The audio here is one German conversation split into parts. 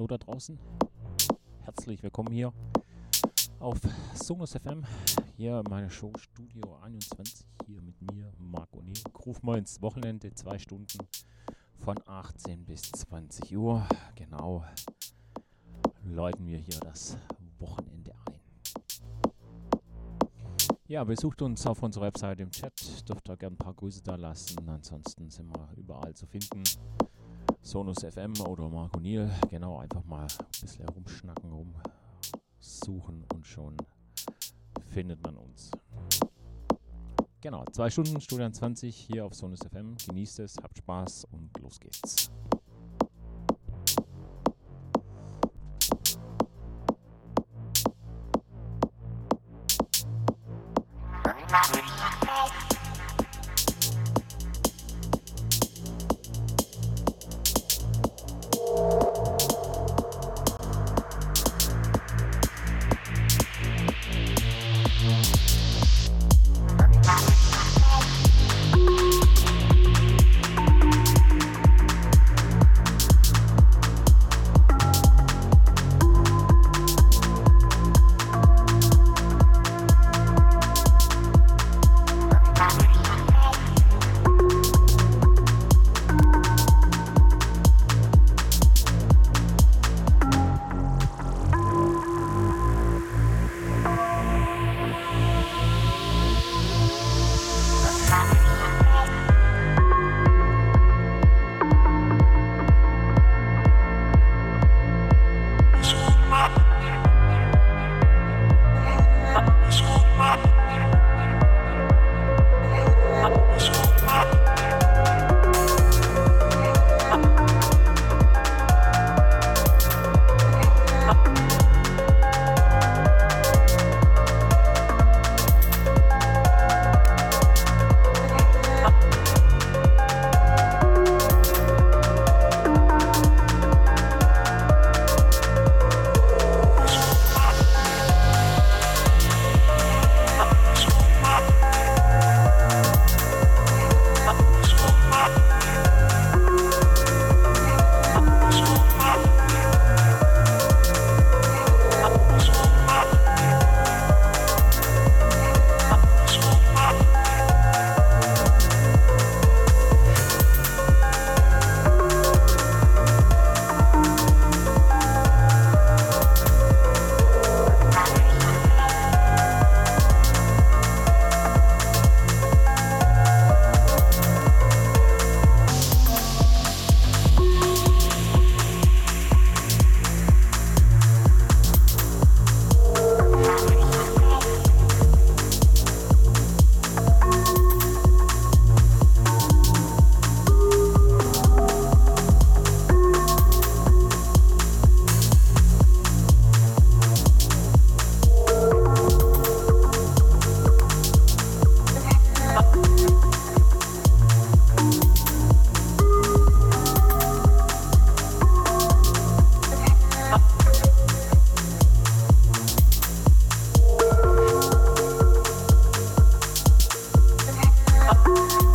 hallo da draußen. Herzlich willkommen hier auf Sonus FM. Hier meine Show Studio 21. Hier mit mir, Marc O'Neill. Ruf mal ins Wochenende, zwei Stunden von 18 bis 20 Uhr. Genau. Läuten wir hier das Wochenende ein. Ja, besucht uns auf unserer Website im Chat. Dürft ihr gerne ein paar Grüße da lassen. Ansonsten sind wir überall zu finden. Sonus FM oder Marco Niel. Genau, einfach mal ein bisschen rumschnacken, rumsuchen und schon findet man uns. Genau, zwei Stunden, Studio 20 hier auf Sonus FM. Genießt es, habt Spaß und Música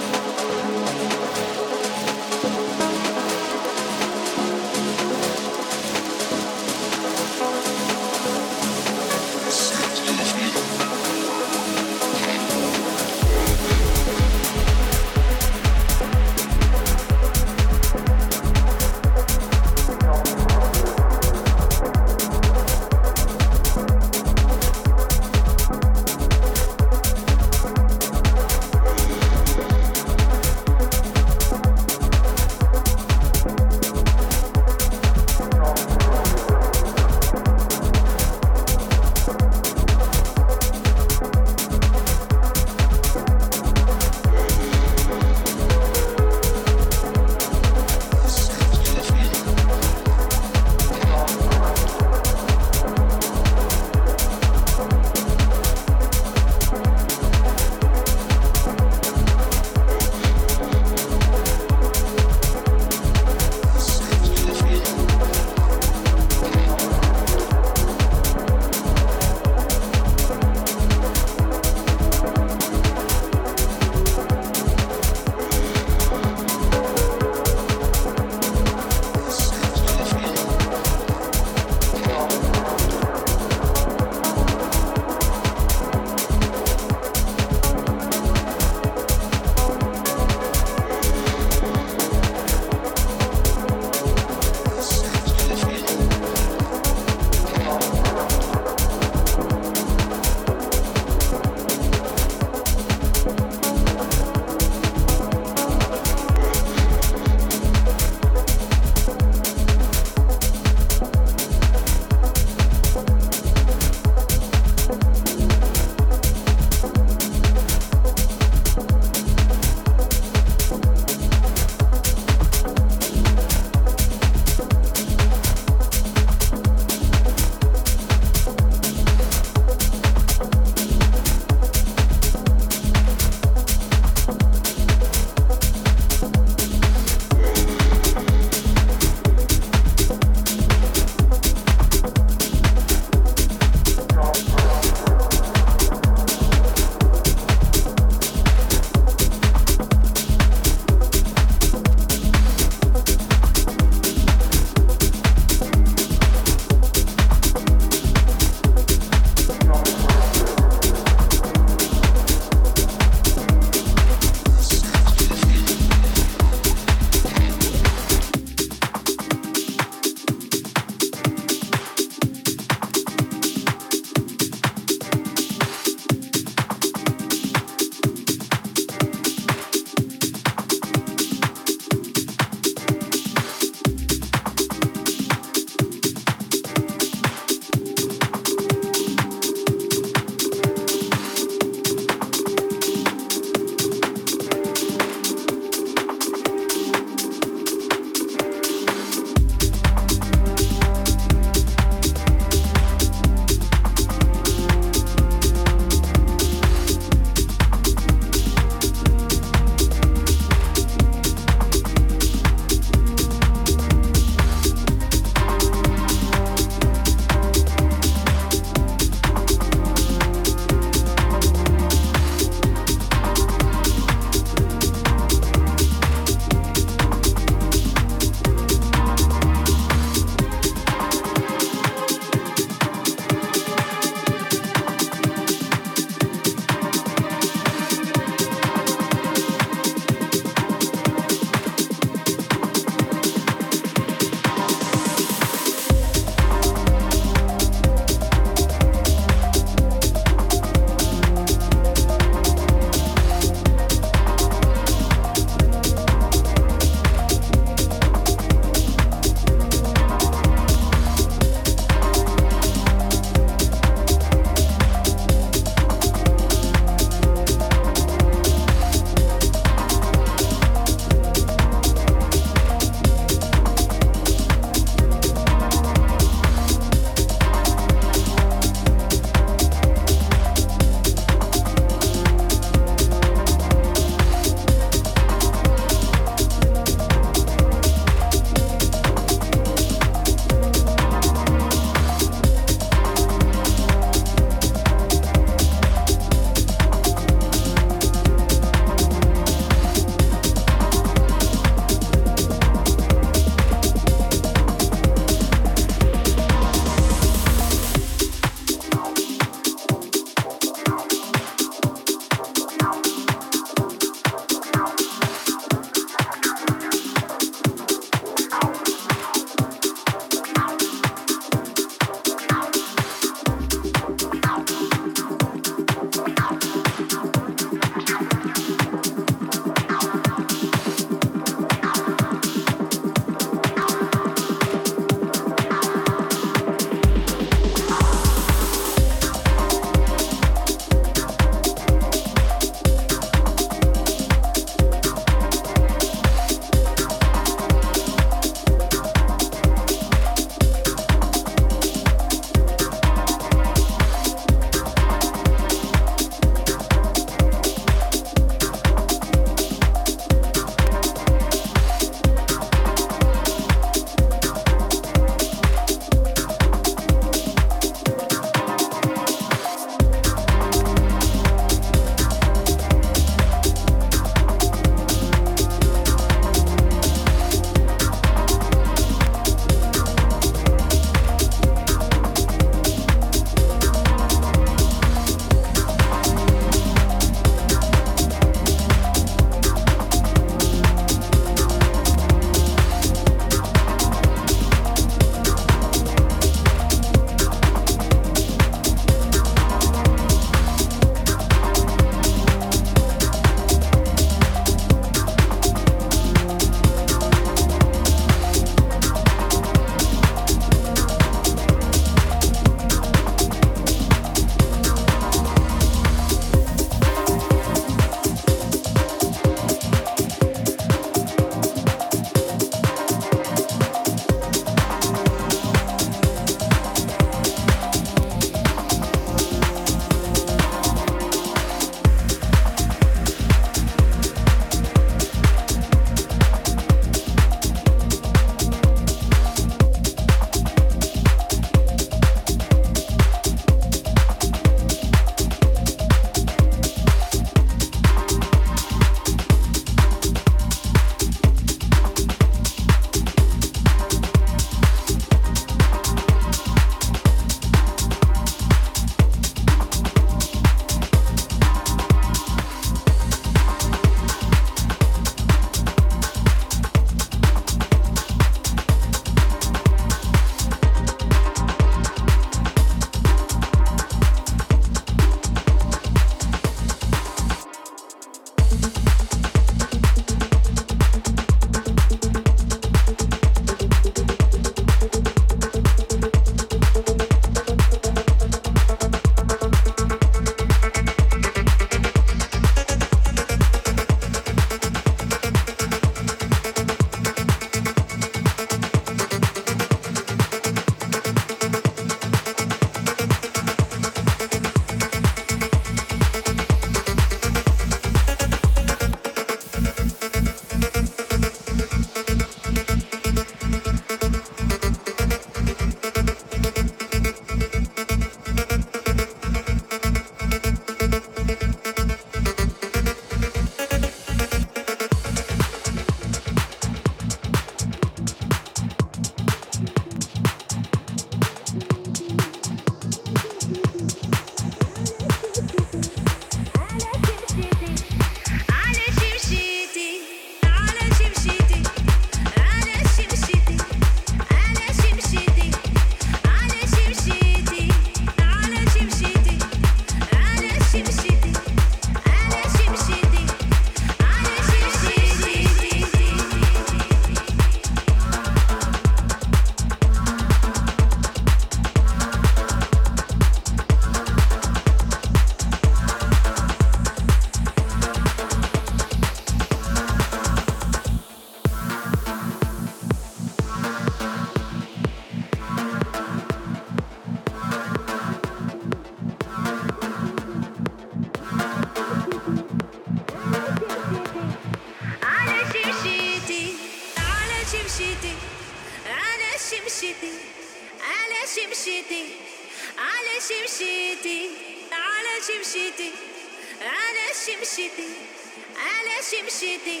şimşidi,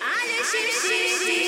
Ali şimşidi.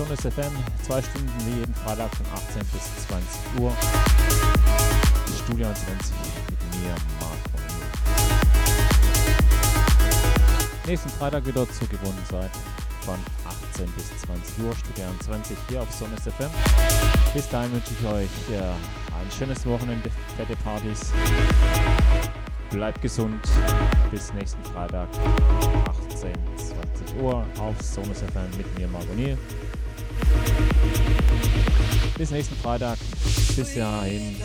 Sonus FM, zwei Stunden wie jeden Freitag von 18 bis 20 Uhr. Studio 20 mit mir, Marco. Nächsten Freitag wieder zur gewohnten Zeit von 18 bis 20 Uhr, Studio 20 hier auf Sonus FM. Bis dahin wünsche ich euch ja, ein schönes Wochenende, fette Partys. Bleibt gesund. Bis nächsten Freitag, 18, 20 Uhr auf Sonus FM mit mir, Marco. Bis nächsten Freitag. Bis dahin.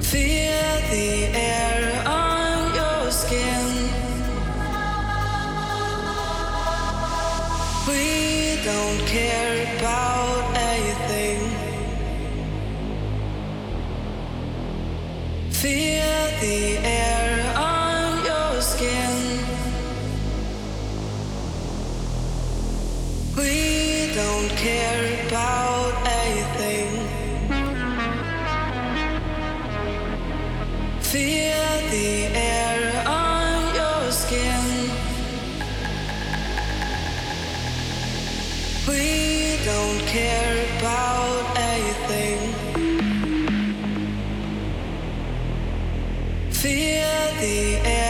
Feel the air on your skin. We don't care about anything. Feel the air about anything. Feel the air on your skin. We don't care about anything. Feel the air